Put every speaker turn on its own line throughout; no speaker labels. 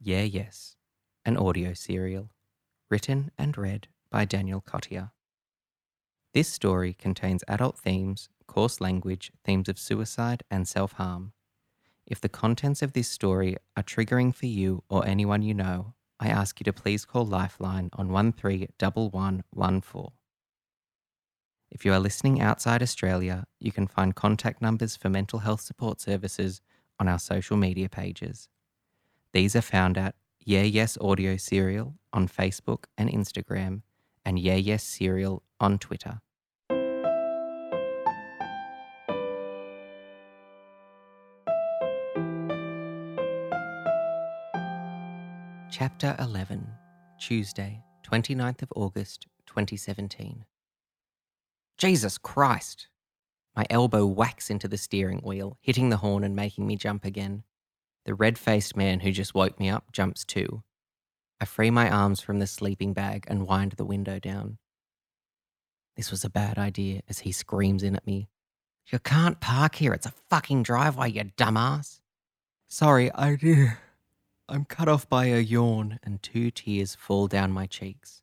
Yeah, Yes, an audio serial, written and read by Daniel Cottier. This story contains adult themes, coarse language, themes of suicide, and self harm. If the contents of this story are triggering for you or anyone you know, I ask you to please call Lifeline on 131114. If you are listening outside Australia, you can find contact numbers for mental health support services on our social media pages. These are found at Yeah Yes Audio Serial on Facebook and Instagram, and Yeah Yes Serial on Twitter. Chapter 11, Tuesday, 29th of August, 2017. Jesus Christ! My elbow whacks into the steering wheel, hitting the horn and making me jump again. The red faced man who just woke me up jumps too. I free my arms from the sleeping bag and wind the window down. This was a bad idea as he screams in at me. You can't park here, it's a fucking driveway, you dumbass. Sorry, I do. I'm cut off by a yawn, and two tears fall down my cheeks.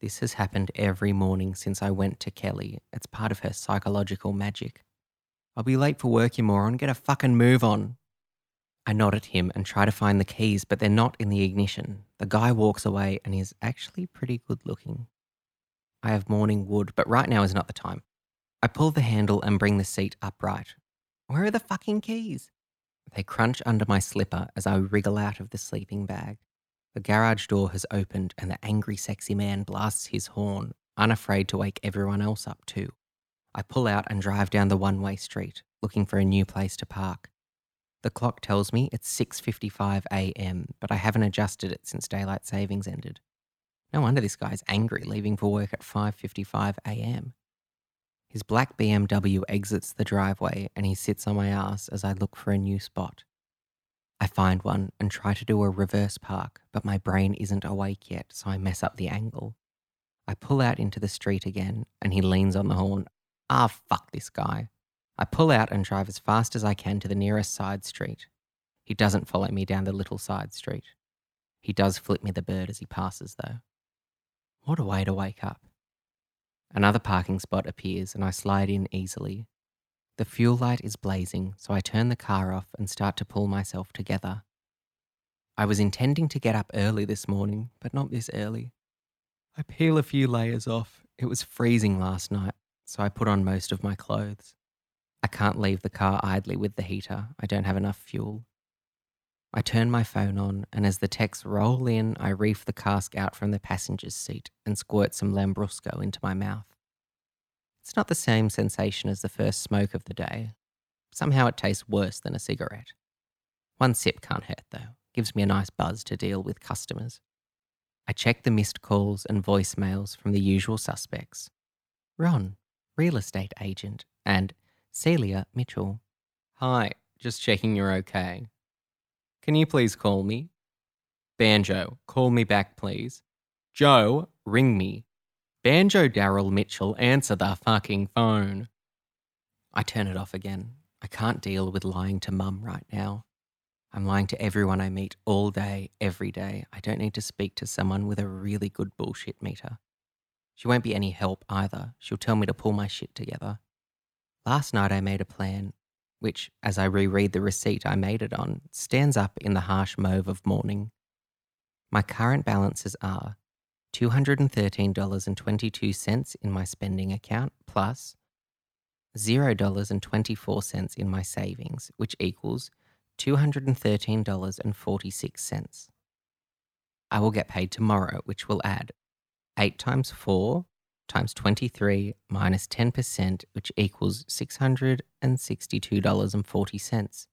This has happened every morning since I went to Kelly. It's part of her psychological magic. I'll be late for work, you moron. Get a fucking move on. I nod at him and try to find the keys, but they're not in the ignition. The guy walks away and is actually pretty good looking. I have morning wood, but right now is not the time. I pull the handle and bring the seat upright. Where are the fucking keys? They crunch under my slipper as I wriggle out of the sleeping bag. The garage door has opened and the angry, sexy man blasts his horn, unafraid to wake everyone else up too. I pull out and drive down the one way street, looking for a new place to park. The clock tells me it's 6:55 a.m., but I haven't adjusted it since daylight savings ended. No wonder this guy's angry leaving for work at 5:55 a.m. His black BMW exits the driveway and he sits on my ass as I look for a new spot. I find one and try to do a reverse park, but my brain isn't awake yet, so I mess up the angle. I pull out into the street again and he leans on the horn. Ah, fuck this guy. I pull out and drive as fast as I can to the nearest side street. He doesn't follow me down the little side street. He does flip me the bird as he passes, though. What a way to wake up. Another parking spot appears and I slide in easily. The fuel light is blazing, so I turn the car off and start to pull myself together. I was intending to get up early this morning, but not this early. I peel a few layers off. It was freezing last night, so I put on most of my clothes. I can't leave the car idly with the heater. I don't have enough fuel. I turn my phone on, and as the texts roll in, I reef the cask out from the passenger's seat and squirt some Lambrusco into my mouth. It's not the same sensation as the first smoke of the day. Somehow it tastes worse than a cigarette. One sip can't hurt, though. Gives me a nice buzz to deal with customers. I check the missed calls and voicemails from the usual suspects Ron, real estate agent, and Celia Mitchell. Hi, just checking you're okay. Can you please call me? Banjo, call me back, please. Joe, ring me. Banjo Daryl Mitchell, answer the fucking phone. I turn it off again. I can't deal with lying to mum right now. I'm lying to everyone I meet all day, every day. I don't need to speak to someone with a really good bullshit meter. She won't be any help either. She'll tell me to pull my shit together. Last night I made a plan which, as I reread the receipt I made it on, stands up in the harsh mauve of morning. My current balances are $213.22 in my spending account plus $0.24 in my savings, which equals $213.46. I will get paid tomorrow, which will add 8 times 4 times 23 minus 10%, which equals $662.40,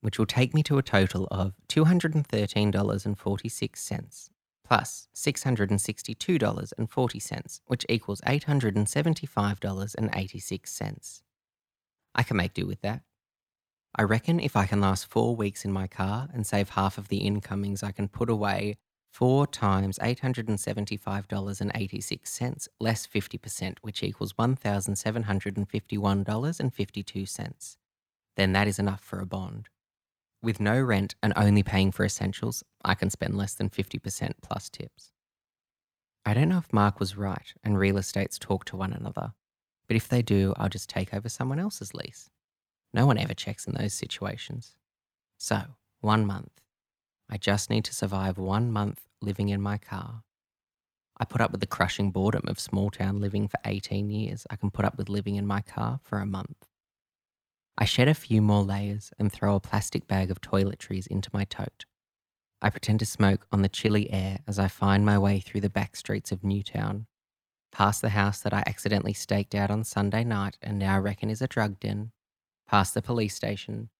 which will take me to a total of $213.46 plus $662.40, which equals $875.86. I can make do with that. I reckon if I can last four weeks in my car and save half of the incomings I can put away 4 times $875.86 less 50%, which equals $1,751.52. Then that is enough for a bond. With no rent and only paying for essentials, I can spend less than 50% plus tips. I don't know if Mark was right and real estates talk to one another, but if they do, I'll just take over someone else's lease. No one ever checks in those situations. So, one month. I just need to survive one month living in my car. I put up with the crushing boredom of small town living for 18 years. I can put up with living in my car for a month. I shed a few more layers and throw a plastic bag of toiletries into my tote. I pretend to smoke on the chilly air as I find my way through the back streets of Newtown, past the house that I accidentally staked out on Sunday night and now reckon is a drug den, past the police station,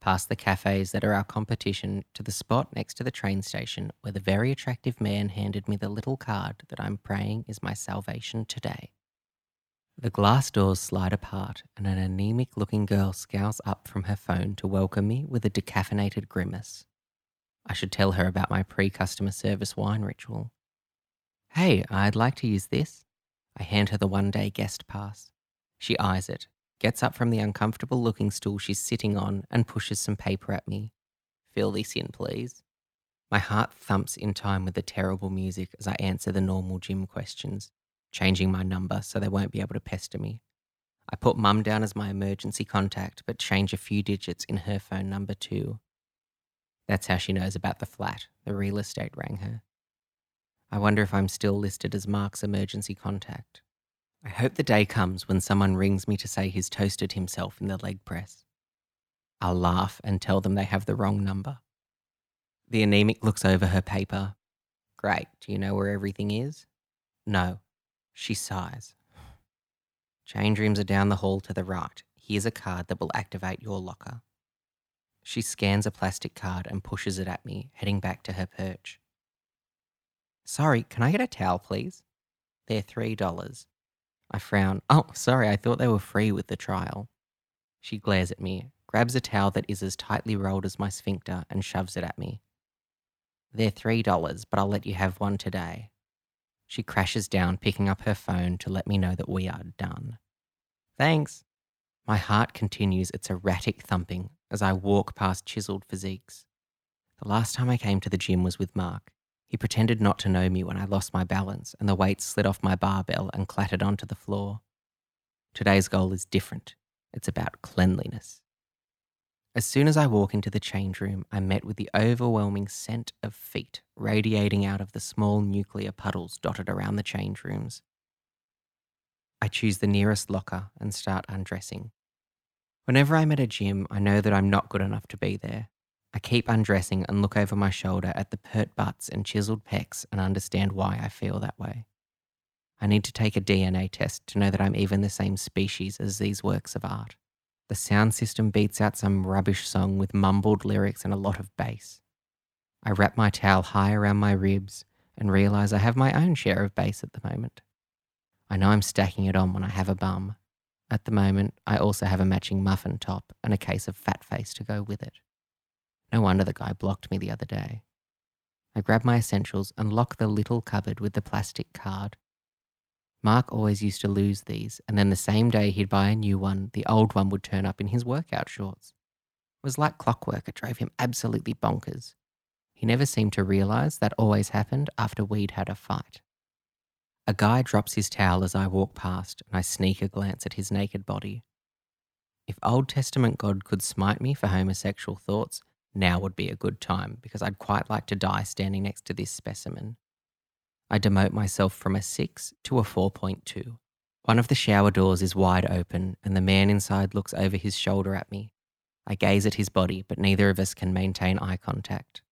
past the cafes that are our competition to the spot next to the train station where the very attractive man handed me the little card that I'm praying is my salvation today. The glass doors slide apart, and an anemic looking girl scowls up from her phone to welcome me with a decaffeinated grimace. I should tell her about my pre customer service wine ritual. Hey, I'd like to use this. I hand her the one day guest pass. She eyes it, gets up from the uncomfortable looking stool she's sitting on, and pushes some paper at me. Fill this in, please. My heart thumps in time with the terrible music as I answer the normal gym questions, changing my number so they won't be able to pester me. I put mum down as my emergency contact, but change a few digits in her phone number too. That's how she knows about the flat. The real estate rang her. I wonder if I'm still listed as Mark's emergency contact. I hope the day comes when someone rings me to say he's toasted himself in the leg press. I'll laugh and tell them they have the wrong number. The anemic looks over her paper. Great, do you know where everything is? No. She sighs. Change rooms are down the hall to the right. Here's a card that will activate your locker. She scans a plastic card and pushes it at me, heading back to her perch. Sorry, can I get a towel, please? They're $3. I frown. Oh, sorry, I thought they were free with the trial. She glares at me, grabs a towel that is as tightly rolled as my sphincter, and shoves it at me. They're $3, but I'll let you have one today. She crashes down, picking up her phone to let me know that we are done. Thanks. My heart continues its erratic thumping as I walk past chiseled physiques. The last time I came to the gym was with Mark. He pretended not to know me when I lost my balance and the weights slid off my barbell and clattered onto the floor. Today's goal is different. It's about cleanliness. As soon as I walk into the change room, I'm met with the overwhelming scent of feet radiating out of the small nuclear puddles dotted around the change rooms. I choose the nearest locker and start undressing. Whenever I'm at a gym, I know that I'm not good enough to be there. I keep undressing and look over my shoulder at the pert butts and chiseled pecs and understand why I feel that way. I need to take a DNA test to know that I'm even the same species as these works of art. The sound system beats out some rubbish song with mumbled lyrics and a lot of bass. I wrap my towel high around my ribs and realize I have my own share of bass at the moment. I know I'm stacking it on when I have a bum. At the moment, I also have a matching muffin top and a case of fat face to go with it. No wonder the guy blocked me the other day. I grab my essentials and lock the little cupboard with the plastic card. Mark always used to lose these, and then the same day he'd buy a new one, the old one would turn up in his workout shorts. It was like clockwork, it drove him absolutely bonkers. He never seemed to realize that always happened after we'd had a fight. A guy drops his towel as I walk past, and I sneak a glance at his naked body. If Old Testament God could smite me for homosexual thoughts, now would be a good time because I'd quite like to die standing next to this specimen. I demote myself from a 6 to a 4.2. One of the shower doors is wide open, and the man inside looks over his shoulder at me. I gaze at his body, but neither of us can maintain eye contact.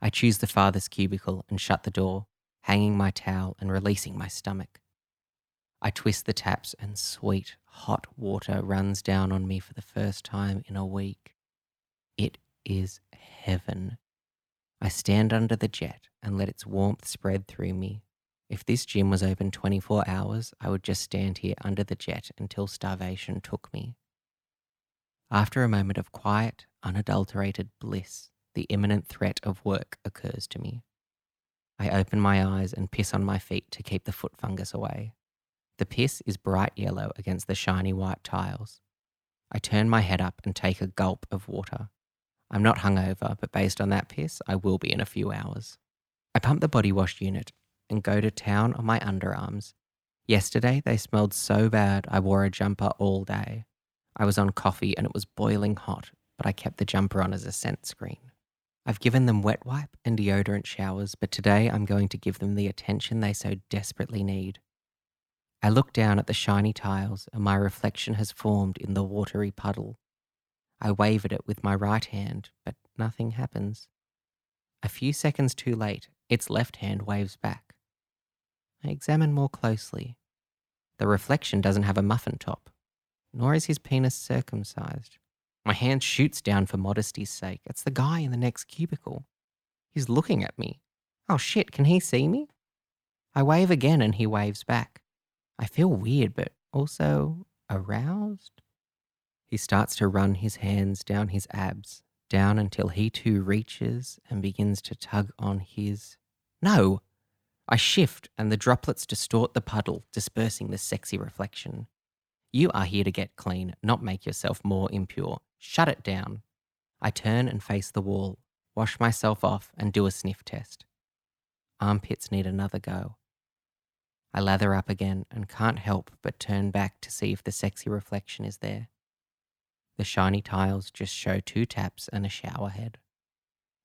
I choose the farthest cubicle and shut the door, hanging my towel and releasing my stomach. I twist the taps, and sweet, hot water runs down on me for the first time in a week. It is heaven. I stand under the jet and let its warmth spread through me. If this gym was open 24 hours, I would just stand here under the jet until starvation took me. After a moment of quiet, unadulterated bliss, the imminent threat of work occurs to me. I open my eyes and piss on my feet to keep the foot fungus away. The piss is bright yellow against the shiny white tiles. I turn my head up and take a gulp of water. I'm not hungover, but based on that piss, I will be in a few hours. I pump the body wash unit and go to town on my underarms. Yesterday, they smelled so bad I wore a jumper all day. I was on coffee and it was boiling hot, but I kept the jumper on as a scent screen. I've given them wet wipe and deodorant showers, but today I'm going to give them the attention they so desperately need. I look down at the shiny tiles and my reflection has formed in the watery puddle. I wave at it with my right hand, but nothing happens. A few seconds too late, its left hand waves back. I examine more closely. The reflection doesn't have a muffin top, nor is his penis circumcised. My hand shoots down for modesty's sake. It's the guy in the next cubicle. He's looking at me. Oh shit, can he see me? I wave again and he waves back. I feel weird, but also aroused. He starts to run his hands down his abs, down until he too reaches and begins to tug on his. No! I shift and the droplets distort the puddle, dispersing the sexy reflection. You are here to get clean, not make yourself more impure. Shut it down. I turn and face the wall, wash myself off, and do a sniff test. Armpits need another go. I lather up again and can't help but turn back to see if the sexy reflection is there. The shiny tiles just show two taps and a shower head.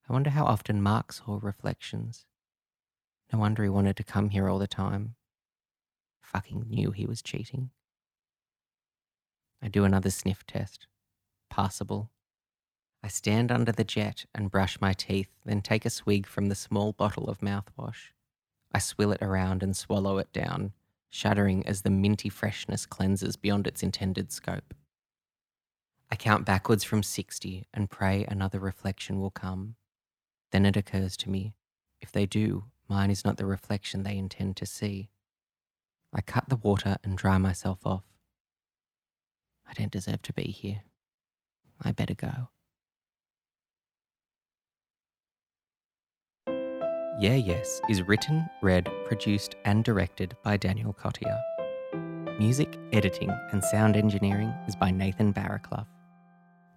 I wonder how often Mark saw reflections. No wonder he wanted to come here all the time. Fucking knew he was cheating. I do another sniff test passable. I stand under the jet and brush my teeth, then take a swig from the small bottle of mouthwash. I swill it around and swallow it down, shuddering as the minty freshness cleanses beyond its intended scope. I count backwards from 60 and pray another reflection will come. Then it occurs to me if they do, mine is not the reflection they intend to see. I cut the water and dry myself off. I don't deserve to be here. I better go. Yeah Yes is written, read, produced, and directed by Daniel Cottier. Music, editing, and sound engineering is by Nathan Barraclough.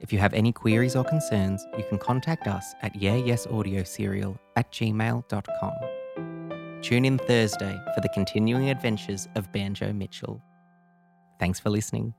If you have any queries or concerns, you can contact us at yeahyesaudioSerial at gmail.com. Tune in Thursday for the continuing adventures of Banjo Mitchell. Thanks for listening.